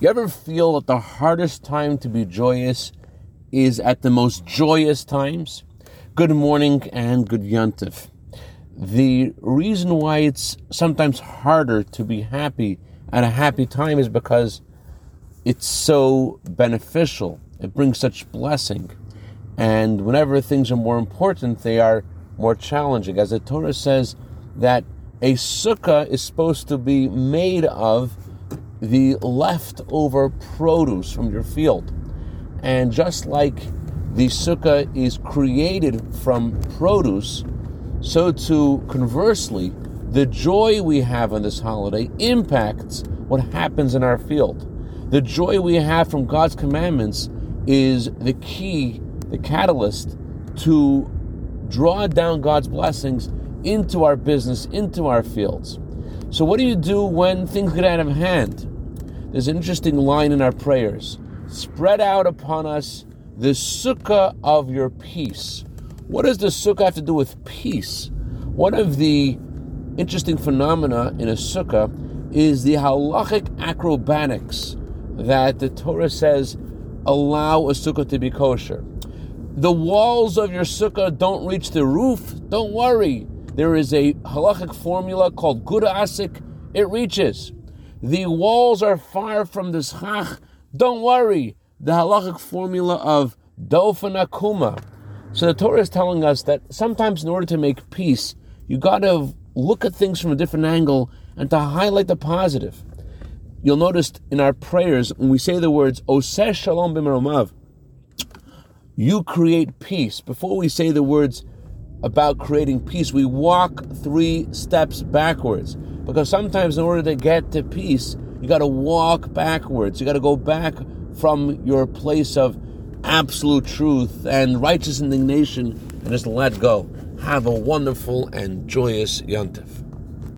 You ever feel that the hardest time to be joyous is at the most joyous times? Good morning and good yontif. The reason why it's sometimes harder to be happy at a happy time is because it's so beneficial. It brings such blessing. And whenever things are more important, they are more challenging. As the Torah says that a sukkah is supposed to be made of the leftover produce from your field. And just like the sukkah is created from produce, so too, conversely, the joy we have on this holiday impacts what happens in our field. The joy we have from God's commandments is the key, the catalyst to draw down God's blessings into our business, into our fields. So, what do you do when things get out of hand? There's an interesting line in our prayers spread out upon us the sukkah of your peace. What does the sukkah have to do with peace? One of the interesting phenomena in a sukkah is the halachic acrobatics that the Torah says allow a sukkah to be kosher. The walls of your sukkah don't reach the roof. Don't worry. There is a halachic formula called gud asik. It reaches. The walls are far from the schach. Don't worry. The halachic formula of dofen akuma. So the Torah is telling us that sometimes in order to make peace, you got to look at things from a different angle and to highlight the positive. You'll notice in our prayers when we say the words Oseh Shalom b'meromav, you create peace. Before we say the words about creating peace, we walk three steps backwards. Because sometimes, in order to get to peace, you got to walk backwards. You got to go back from your place of absolute truth and righteous indignation and just let go. Have a wonderful and joyous Yontif.